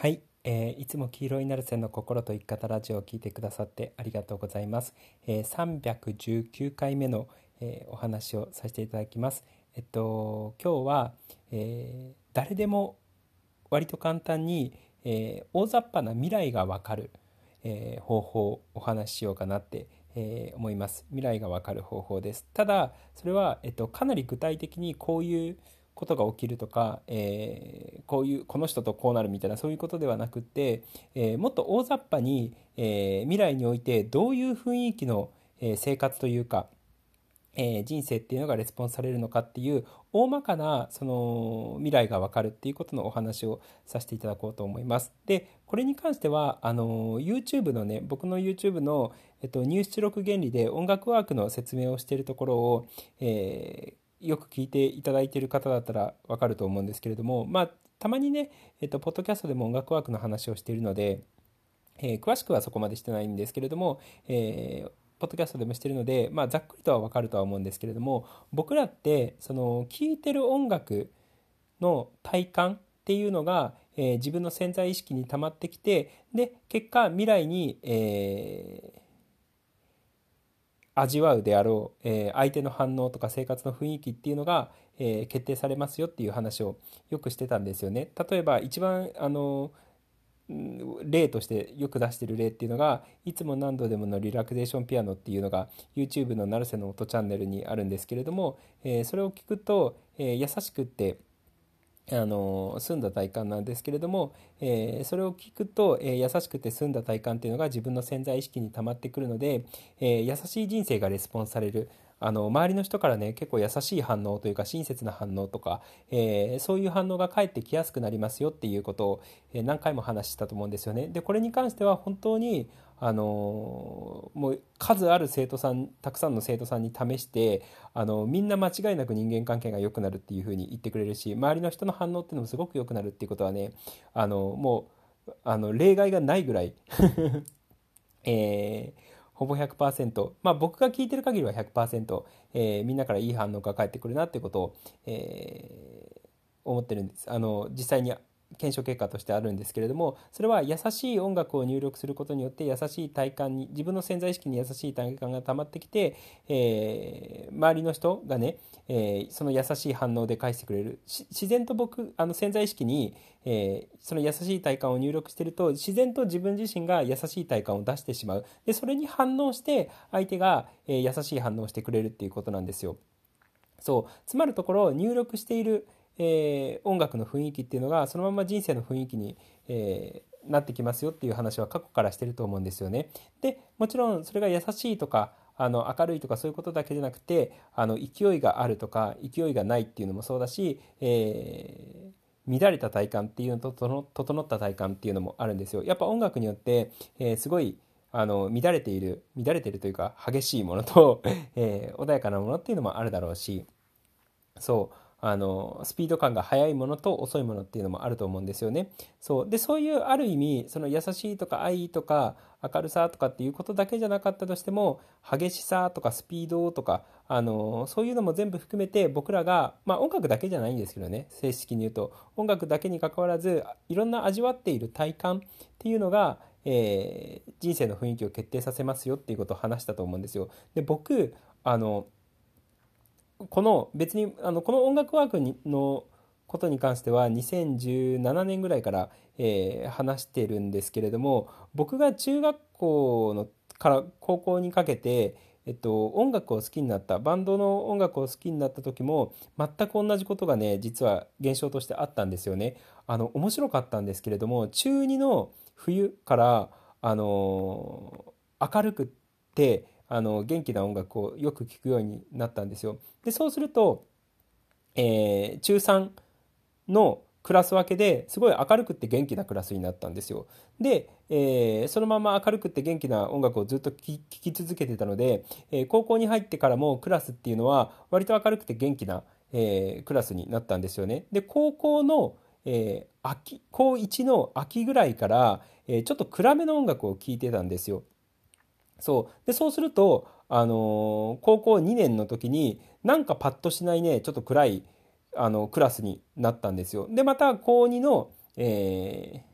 はい、えー、いつも黄色いナルセの心と生き方ラジオを聞いてくださってありがとうございます。えー、319回目の、えー、お話をさせていただきます。えっと今日は、えー、誰でも割と簡単に、えー、大雑把な未来がわかる、えー、方法をお話ししようかなって、えー、思います。未来がわかる方法です。ただそれは、えっと、かなり具体的にこういうことが起きるとか、えー、こういうこの人とこうなるみたいなそういうことではなくて、えー、もっと大雑把に、えー、未来においてどういう雰囲気の、え生活というか、え人生っていうのがレスポンスされるのかっていう大まかなその未来が分かるっていうことのお話をさせていただこうと思います。でこれに関してはあの YouTube のね僕の YouTube の、えっと、入出力原理で音楽ワークの説明をしているところを、えーよく聞いていただいている方だったらわかると思うんですけれども、まあ、たまにね、えっと、ポッドキャストでも音楽ワークの話をしているので、えー、詳しくはそこまでしてないんですけれども、えー、ポッドキャストでもしてるので、まあ、ざっくりとはわかるとは思うんですけれども僕らってその聴いてる音楽の体感っていうのが、えー、自分の潜在意識に溜まってきてで結果未来に、えー、味わうであろう、えー、相手の反応とか生活の雰囲気っていうのが、えー、決定されますよっていう話をよくしてたんですよね。例えば一番あの例としてよく出してる例っていうのがいつも何度でものリラクゼーションピアノっていうのが YouTube の成瀬の音チャンネルにあるんですけれども、えー、それを聞くと、え優しくってあの澄んだ体感なんですけれども、えー、それを聞くと、えー、優しくて澄んだ体感っていうのが自分の潜在意識に溜まってくるので、えー、優しい人生がレスポンスされる。あの周りの人からね結構優しい反応というか親切な反応とか、えー、そういう反応が返ってきやすくなりますよっていうことを、えー、何回も話したと思うんですよね。でこれに関しては本当にあのもう数ある生徒さんたくさんの生徒さんに試してあのみんな間違いなく人間関係が良くなるっていうふうに言ってくれるし周りの人の反応っていうのもすごく良くなるっていうことはねあのもうあの例外がないぐらい えーほぼ100%、まあ僕が聞いてる限りは100%、えー、みんなからいい反応が返ってくるなってことを、えー、思ってるんです。あの、実際に検証結果としてあるんですけれどもそれは優しい音楽を入力することによって優しい体感に自分の潜在意識に優しい体感が溜まってきて、えー、周りの人がね、えー、その優しい反応で返してくれる自然と僕あの潜在意識に、えー、その優しい体感を入力してると自然と自分自身が優しい体感を出してしまうでそれに反応して相手が、えー、優しい反応をしてくれるっていうことなんですよ。そうつまるところ入力しているえー、音楽の雰囲気っていうのがそのまま人生の雰囲気に、えー、なってきますよっていう話は過去からしてると思うんですよね。でもちろんそれが優しいとかあの明るいとかそういうことだけじゃなくてあの勢いがあるとか勢いがないっていうのもそうだし、えー、乱れた体感っていうのと整った体感っていうのもあるんですよ。やっぱ音楽によって、え、すごいあの乱れている乱れているというか激しいものと、え、穏やかなものっていうのもあるだろうしそうあのスピード感が速いものと遅いものっていうのもあると思うんですよね。そうでそういうある意味その優しいとか愛とか明るさとかっていうことだけじゃなかったとしても激しさとかスピードとかあのそういうのも全部含めて僕らが、まあ、音楽だけじゃないんですけどね正式に言うと音楽だけにかかわらずいろんな味わっている体感っていうのが、えー、人生の雰囲気を決定させますよっていうことを話したと思うんですよ。で僕あのこの別にあのこの音楽ワークにのことに関しては2017年ぐらいから、えー、話してるんですけれども僕が中学校のから高校にかけて、えっと、音楽を好きになったバンドの音楽を好きになった時も全く同じことがね実は現象としてあったんですよね。あの面白かったんですけれども中2の冬からあの明るくってあの元気な音楽をよく聴くようになったんですよ。でそうすると、えー、中3のクラス分けですごい明るくて元気なクラスになったんですよ。で、えー、そのまま明るくて元気な音楽をずっと聴き続けてたので、えー、高校に入ってからもクラスっていうのは割と明るくて元気な、えー、クラスになったんですよね。で高校のえ、秋高1の秋ぐらいから、え、ちょっと暗めの音楽を聴いてたんですよ。そうでそうすると、あのー、高校2年の時になんかパッとしないねちょっと暗いあのクラスになったんですよ。でまた高2の、え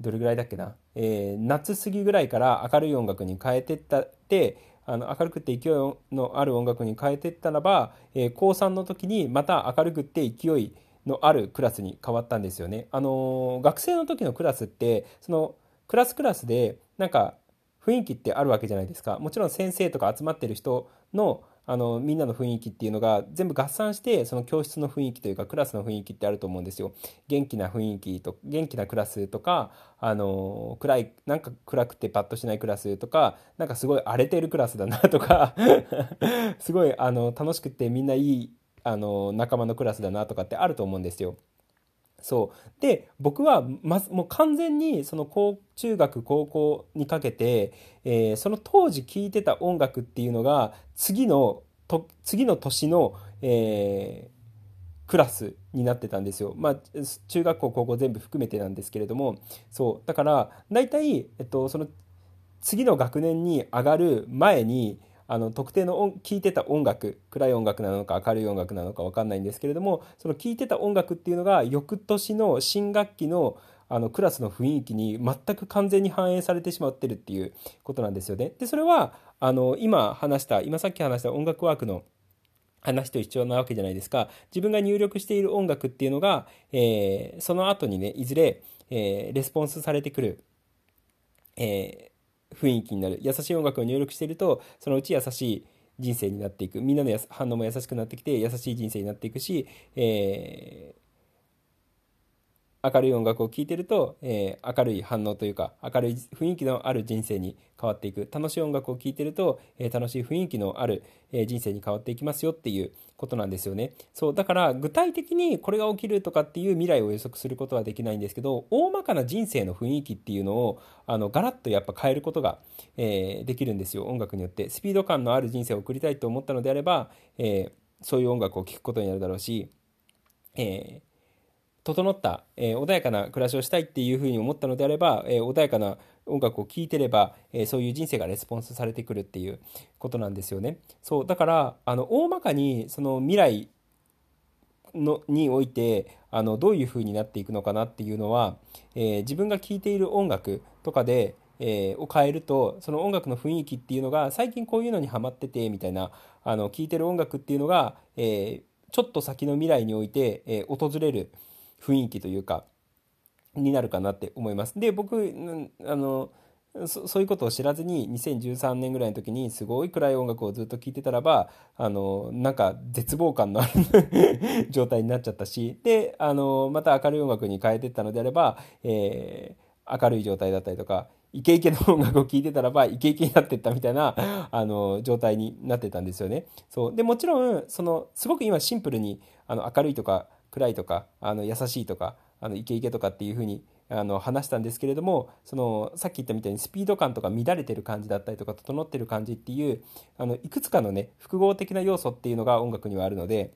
ー、どれぐらいだっけな、えー、夏過ぎぐらいから明るい音楽に変えてったってあの明るくて勢いのある音楽に変えてったらば、えー、高3の時にまた明るくて勢いのあるクラスに変わったんですよね。あのー、学生の時のクラスってそのクラスクラスでなんか雰囲気ってあるわけじゃないですか。もちろん先生とか集まってる人のあのみんなの雰囲気っていうのが全部合算してその教室の雰囲気というかクラスの雰囲気ってあると思うんですよ。元気な雰囲気と元気なクラスとかあの暗いなんか暗くてパッとしないクラスとかなんかすごい荒れてるクラスだなとか すごいあの楽しくてみんないいあの仲間のクラスだなとかってあると思うんですよ。そう。で僕はまもう完全にその高中学高校にかけて、えー、その当時聴いてた音楽っていうのが次のと次の年の、えー、クラスになってたんですよ。まあ中学校高校全部含めてなんですけれども。そう。だから大体、えっと、その次の学年に上がる前にあの特定の音聴いてた音楽暗い音楽なのか明るい音楽なのか分かんないんですけれどもその聴いてた音楽っていうのが翌年の新学期のあのクラスの雰囲気に全く完全に反映されてしまってるっていうことなんですよね。でそれはあの今話した今さっき話した音楽ワークの話と一緒なわけじゃないですか自分が入力している音楽っていうのが、えー、その後にねいずれ、えー、レスポンスされてくる、えー雰囲気になる。優しい音楽を入力しているとそのうち優しい人生になっていく。みんなの反応も優しくなってきて優しい人生になっていくし、え明るい音楽を聴いてると、えー、明るい反応というか明るい雰囲気のある人生に変わっていく。楽しい音楽を聴いてると、えー、楽しい雰囲気のある、えー、人生に変わっていきますよっていうことなんですよね。そうだから具体的にこれが起きるとかっていう未来を予測することはできないんですけど大まかな人生の雰囲気っていうのをあのガラッとやっぱ変えることが、えできるんですよ音楽によって。スピード感のある人生を送りたいと思ったのであれば、えそういう音楽を聴くことになるだろうし、えー整った、えー、穏やかな暮らしをしたいっていうふうに思ったのであれば、えー、穏やかな音楽を聴いてれば、えー、そういう人生がレスポンスされてくるっていうことなんですよね。そうだからあの大まかにその未来のにおいてあのどういうふうになっていくのかなっていうのは、え自分が聴いている音楽とかで、えを変えるとその音楽の雰囲気っていうのが最近こういうのにハマっててみたいなあの聴いてる音楽っていうのが、えちょっと先の未来において、え訪れる。雰囲気というかになるかなって思います。で僕あのそそういうことを知らずに2013年ぐらいの時にすごい暗い音楽をずっと聴いてたらばあのなんか絶望感のある 状態になっちゃったしであのまた明るい音楽に変えてったのであれば、えー、明るい状態だったりとかイケイケの音楽を聴いてたらばイケイケになってったみたいなあの状態になってたんですよね。そうでもちろんそのすごく今シンプルにあの明るいとか暗いとかあの優しいとかあのイケイケとかっていうふうにあの話したんですけれどもそのさっき言ったみたいにスピード感とか乱れてる感じだったりとか整ってる感じっていうあのいくつかのね複合的な要素っていうのが音楽にはあるので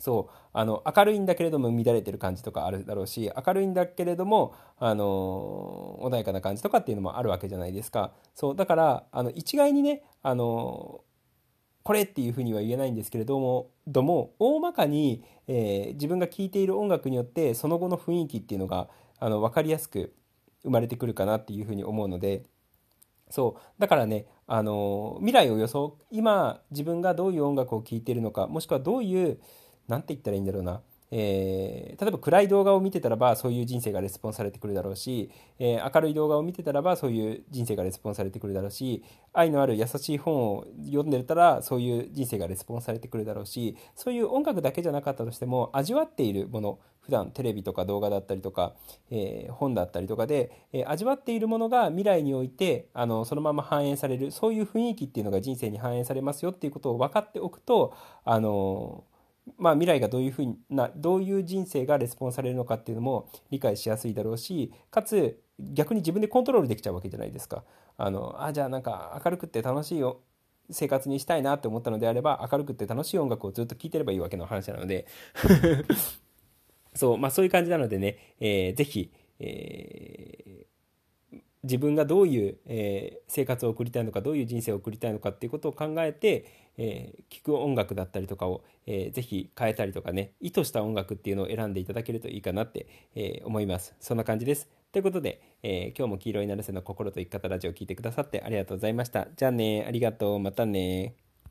そうあの明るいんだけれども乱れてる感じとかあるだろうし明るいんだけれどもあの穏やかな感じとかっていうのもあるわけじゃないですか。そうだからあの一概にねあのこれっていうふうには言えないんですけれどもども大まかに、えー、自分が聴いている音楽によってその後の雰囲気っていうのがあの分かりやすく生まれてくるかなっていうふうに思うのでそう。だからねあの未来を予想今自分がどういう音楽を聴いているのかもしくはどういう何て言ったらいいんだろうなえー、例えば暗い動画を見てたらばそういう人生がレスポンされてくるだろうし、えー、明るい動画を見てたらばそういう人生がレスポンされてくるだろうし愛のある優しい本を読んでたらそういう人生がレスポンされてくるだろうしそういう音楽だけじゃなかったとしても味わっているもの普段テレビとか動画だったりとか、えー、本だったりとかで、えー、味わっているものが未来においてあのそのまま反映されるそういう雰囲気っていうのが人生に反映されますよっていうことを分かっておくとあのまあ、未来がどういうふうなどういう人生がレスポンスされるのかっていうのも理解しやすいだろうしかつ逆に自分でコントロールできちゃうわけじゃないですか。あのあじゃあなんか明るくって楽しいよ生活にしたいなって思ったのであれば明るくって楽しい音楽をずっと聴いてればいいわけの話なので そうまあそういう感じなのでね、えー、ぜひ、えー、自分がどういう、え、生活を送りたいのかどういう人生を送りたいのかっていうことを考えて、えー、聴く音楽だったりとかを、えー、ぜひ変えたりとかね意図した音楽っていうのを選んでいただけるといいかなって、えー、思いますそんな感じですということで、えー今日も黄色いなるせの心と生き方ラジオを聴いてくださってありがとうございました。じゃあね、ありがとう、またね。